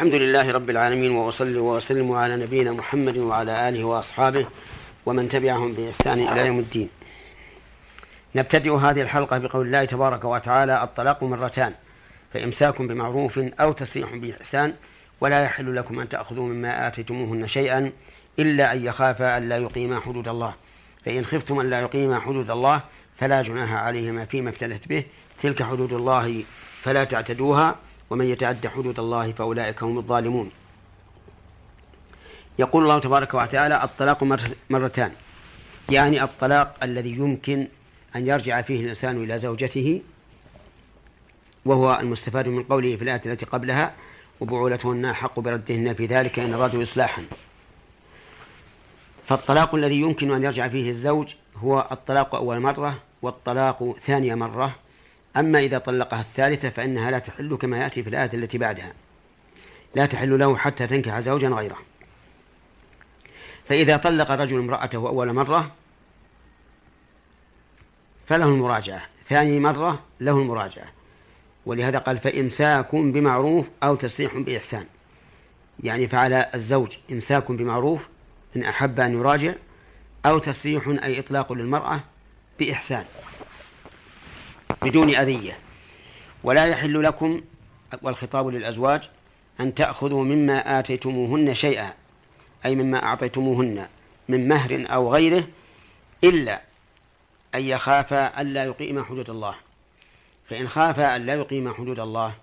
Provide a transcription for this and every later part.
الحمد لله رب العالمين وأصلي وأسلم على نبينا محمد وعلى آله وأصحابه ومن تبعهم بإحسان إلى يوم الدين. نبتدئ هذه الحلقة بقول الله تبارك وتعالى الطلاق مرتان فإمساك بمعروف أو تسريح بإحسان ولا يحل لكم أن تأخذوا مما آتيتموهن شيئا إلا أن يخافا ألا يقيما حدود الله. فإن خفتم أن لا يقيما حدود الله فلا جناح عليهما فيما افتدت به تلك حدود الله فلا تعتدوها. ومن يتعد حدود الله فأولئك هم الظالمون. يقول الله تبارك وتعالى الطلاق مرتان. يعني الطلاق الذي يمكن أن يرجع فيه الإنسان إلى زوجته وهو المستفاد من قوله في الآية التي قبلها وبعولتهن حق بردهن في ذلك إن أرادوا إصلاحا. فالطلاق الذي يمكن أن يرجع فيه الزوج هو الطلاق أول مرة والطلاق ثانية مرة أما إذا طلقها الثالثة فإنها لا تحل كما يأتي في الآية التي بعدها. لا تحل له حتى تنكح زوجا غيره. فإذا طلق الرجل امرأته أول مرة فله المراجعة. ثاني مرة له المراجعة. ولهذا قال فإمساك بمعروف أو تسريح بإحسان. يعني فعلى الزوج إمساك بمعروف إن أحب أن يراجع أو تسريح أي إطلاق للمرأة بإحسان. بدون أذية. ولا يحل لكم والخطاب للأزواج أن تأخذوا مما آتيتموهن شيئا أي مما أعطيتموهن من مهر أو غيره إلا أن يخافا ألا يقيما حدود الله. فإن خافا ألا يقيما حدود الله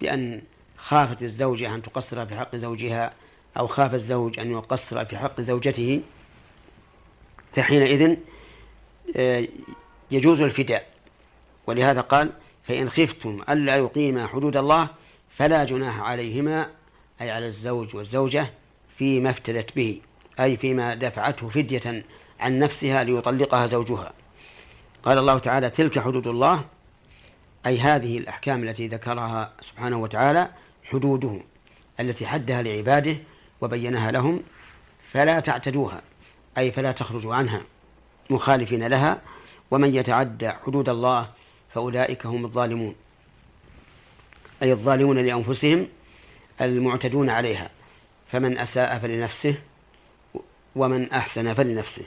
بأن خافت الزوجة أن تقصر في حق زوجها أو خاف الزوج أن يقصر في حق زوجته فحينئذ آه، يجوز الفداء ولهذا قال فإن خفتم ألا يقيما حدود الله فلا جناح عليهما أي على الزوج والزوجة فيما افتدت به أي فيما دفعته فدية عن نفسها ليطلقها زوجها. قال الله تعالى تلك حدود الله أي هذه الأحكام التي ذكرها سبحانه وتعالى حدوده التي حدها لعباده وبينها لهم فلا تعتدوها أي فلا تخرجوا عنها مخالفين لها ومن يتعدى حدود الله فأولئك هم الظالمون. أي الظالمون لأنفسهم المعتدون عليها. فمن أساء فلنفسه ومن أحسن فلنفسه.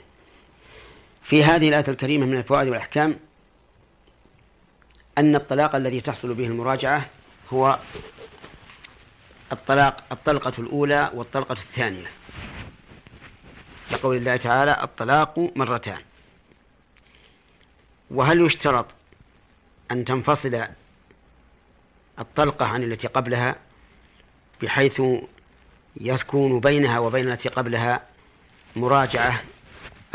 في هذه الآية الكريمة من الفوائد والأحكام أن الطلاق الذي تحصل به المراجعة هو الطلاق الطلقة الأولى والطلقة الثانية. لقول الله تعالى الطلاق مرتان. وهل يشترط أن تنفصل الطلقة عن التي قبلها بحيث يكون بينها وبين التي قبلها مراجعة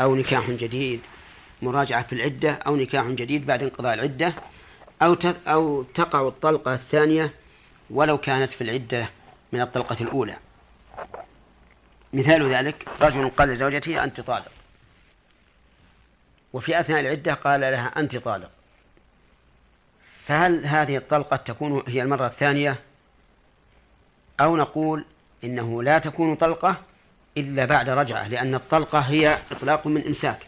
أو نكاح جديد مراجعة في العدة أو نكاح جديد بعد انقضاء العدة أو أو تقع الطلقة الثانية ولو كانت في العدة من الطلقة الأولى. مثال ذلك رجل قال لزوجته أنت طالق. وفي أثناء العدة قال لها أنت طالق. فهل هذه الطلقة تكون هي المرة الثانية؟ أو نقول إنه لا تكون طلقة إلا بعد رجعة لأن الطلقة هي إطلاق من إمساك.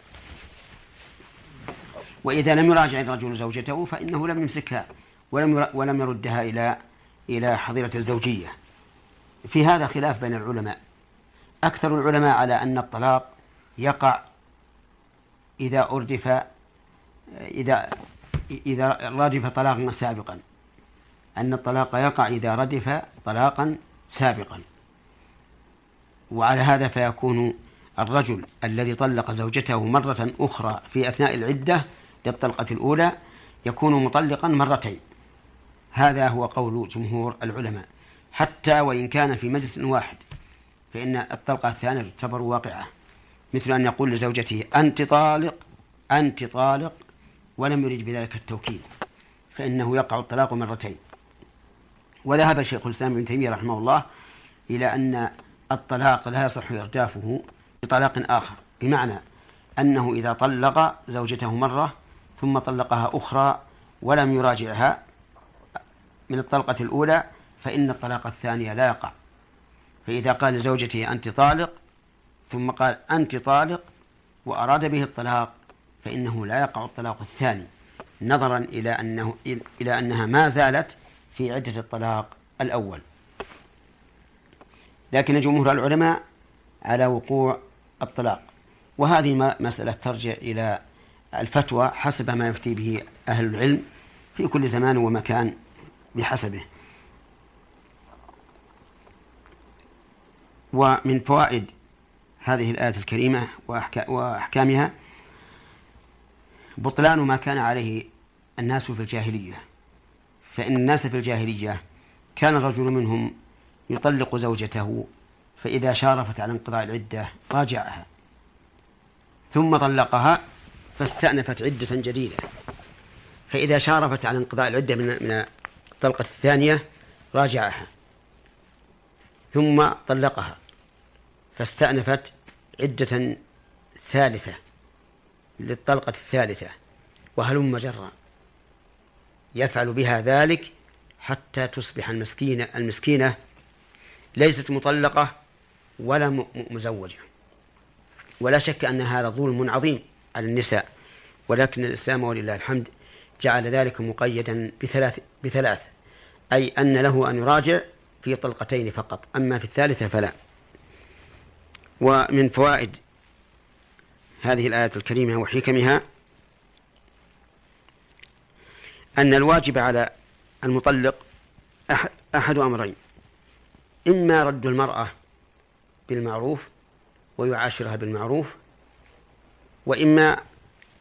وإذا لم يراجع الرجل زوجته فإنه لم يمسكها ولم ولم يردها إلى إلى حظيرة الزوجية. في هذا خلاف بين العلماء. أكثر العلماء على أن الطلاق يقع إذا أردف إذا إذا ردف طلاقا سابقا. أن الطلاق يقع إذا ردف طلاقا سابقا. وعلى هذا فيكون الرجل الذي طلق زوجته مرة أخرى في أثناء العدة للطلقة الأولى يكون مطلقا مرتين. هذا هو قول جمهور العلماء. حتى وإن كان في مجلس واحد فإن الطلقة الثانية تعتبر واقعة. مثل أن يقول لزوجته أنت طالق أنت طالق. ولم يريد بذلك التوكيد فإنه يقع الطلاق مرتين. وذهب شيخ الإسلام ابن تيمية رحمه الله إلى أن الطلاق لا يصح إردافه بطلاق آخر بمعنى أنه إذا طلق زوجته مرة ثم طلقها أخرى ولم يراجعها من الطلقة الأولى فإن الطلاق الثانية لا يقع. فإذا قال لزوجته أنت طالق ثم قال أنت طالق وأراد به الطلاق فإنه لا يقع الطلاق الثاني نظرا إلى أنه إلى أنها ما زالت في عدة الطلاق الأول. لكن جمهور العلماء على وقوع الطلاق. وهذه مسألة ترجع إلى الفتوى حسب ما يفتي به أهل العلم في كل زمان ومكان بحسبه. ومن فوائد هذه الآية الكريمة وأحكامها بطلان ما كان عليه الناس في الجاهلية. فإن الناس في الجاهلية كان الرجل منهم يطلق زوجته فإذا شارفت على انقضاء العدة راجعها. ثم طلقها فاستأنفت عدة جديدة. فإذا شارفت على انقضاء العدة من من الطلقة الثانية راجعها. ثم طلقها فاستأنفت عدة ثالثة. للطلقة الثالثة وهلم جرا. يفعل بها ذلك حتى تصبح المسكينة المسكينة ليست مطلقة ولا مزوجة. ولا شك أن هذا ظلم عظيم على النساء ولكن الإسلام ولله الحمد جعل ذلك مقيدا بثلاث بثلاث أي أن له أن يراجع في طلقتين فقط أما في الثالثة فلا. ومن فوائد هذه الآية الكريمة وحكمها أن الواجب على المطلق أحد أمرين. إما رد المرأة بالمعروف ويعاشرها بالمعروف وإما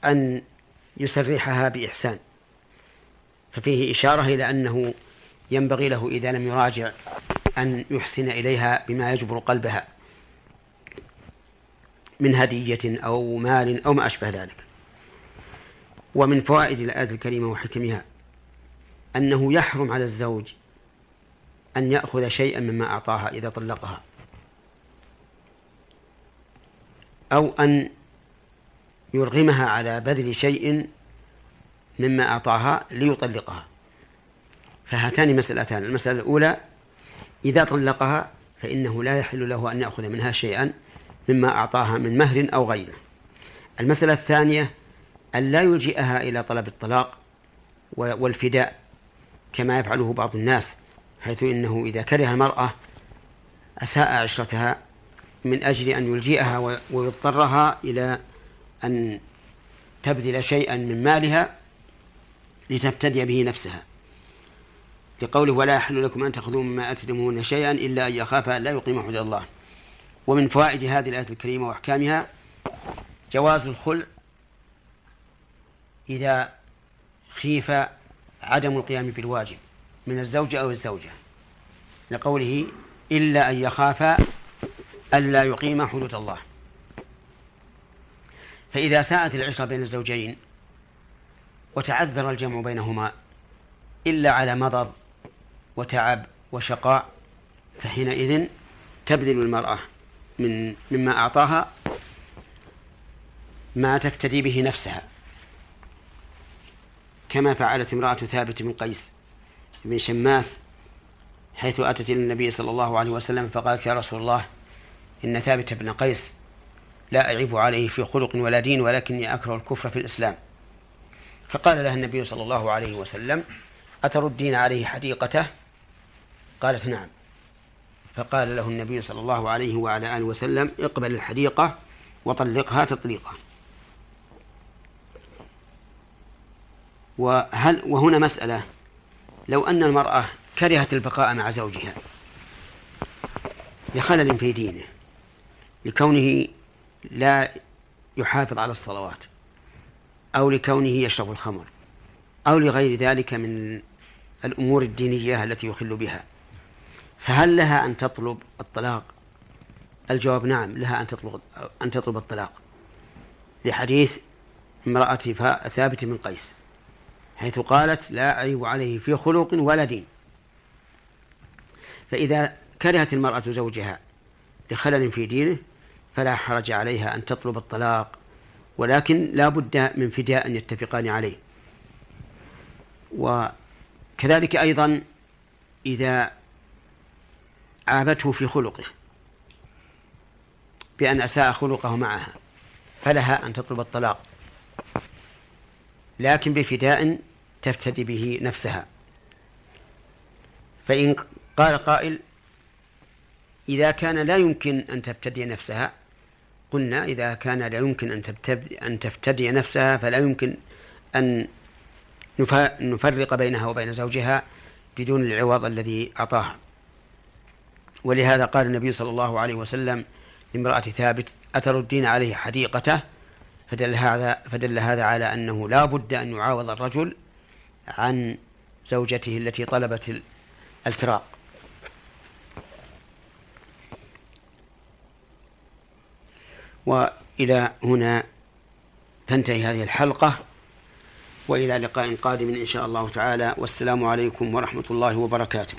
أن يسرحها بإحسان. ففيه إشارة إلى أنه ينبغي له إذا لم يراجع أن يحسن إليها بما يجبر قلبها. من هدية أو مال أو ما أشبه ذلك. ومن فوائد الآية الكريمة وحكمها أنه يحرم على الزوج أن يأخذ شيئا مما أعطاها إذا طلقها. أو أن يرغمها على بذل شيء مما أعطاها ليطلقها. فهاتان مسألتان. المسألة الأولى إذا طلقها فإنه لا يحل له أن يأخذ منها شيئا مما أعطاها من مهر أو غيره. المسألة الثانية أن لا يلجئها إلى طلب الطلاق والفداء كما يفعله بعض الناس حيث إنه إذا كره المرأة أساء عشرتها من أجل أن يلجئها ويضطرها إلى أن تبذل شيئا من مالها لتفتدي به نفسها. لقوله ولا يحل لكم أن تأخذوا مما أتدمون شيئا إلا أن يخافا لا يقيم حدود الله ومن فوائد هذه الآية الكريمة وأحكامها جواز الخلع إذا خيف عدم القيام بالواجب من الزوج أو الزوجة لقوله إلا أن يخافا ألا يقيم حدود الله. فإذا ساءت العشرة بين الزوجين وتعذر الجمع بينهما إلا على مضض وتعب وشقاء فحينئذ تبذل المرأة من مما أعطاها ما تفتدي به نفسها. كما فعلت امرأة ثابت بن قيس بن شماس حيث أتت إلى النبي صلى الله عليه وسلم فقالت يا رسول الله إن ثابت بن قيس لا أعيب عليه في خلق ولا دين ولكني أكره الكفر في الإسلام. فقال لها النبي صلى الله عليه وسلم أتردين عليه حديقته؟ قالت نعم. فقال له النبي صلى الله عليه وعلى آله وسلم اقبل الحديقة وطلقها تطليقا. وهل وهنا مسألة. لو أن المرأة كرهت البقاء مع زوجها لخلل في دينه لكونه لا يحافظ على الصلوات أو لكونه يشرب الخمر أو لغير ذلك من الأمور الدينية التي يخل بها. فهل لها أن تطلب الطلاق؟ الجواب نعم لها أن تطلب أن تطلب الطلاق. لحديث امرأة ثابت من قيس حيث قالت لا أعيب عليه في خلق ولا دين. فإذا كرهت المرأة زوجها لخلل في دينه فلا حرج عليها أن تطلب الطلاق ولكن لا بد من فداء يتفقان عليه. وكذلك أيضا إذا عابته في خلقه بأن أساء خلقه معها فلها أن تطلب الطلاق. لكن بفداء تفتدي به نفسها. فإن قال قائل إذا كان لا يمكن أن تبتدي نفسها قلنا إذا كان لا يمكن أن تبتدي أن تفتدي نفسها فلا يمكن أن نفرق بينها وبين زوجها بدون العوض الذي أعطاها. ولهذا قال النبي صلى الله عليه وسلم لامرأة ثابت أتردين عليه حديقته؟ فدل هذا فدل هذا على أنه لا بد أن يعاوض الرجل عن زوجته التي طلبت الفراق. وإلى هنا تنتهي هذه الحلقة وإلى لقاء قادم إن شاء الله تعالى. والسلام عليكم ورحمة الله وبركاته.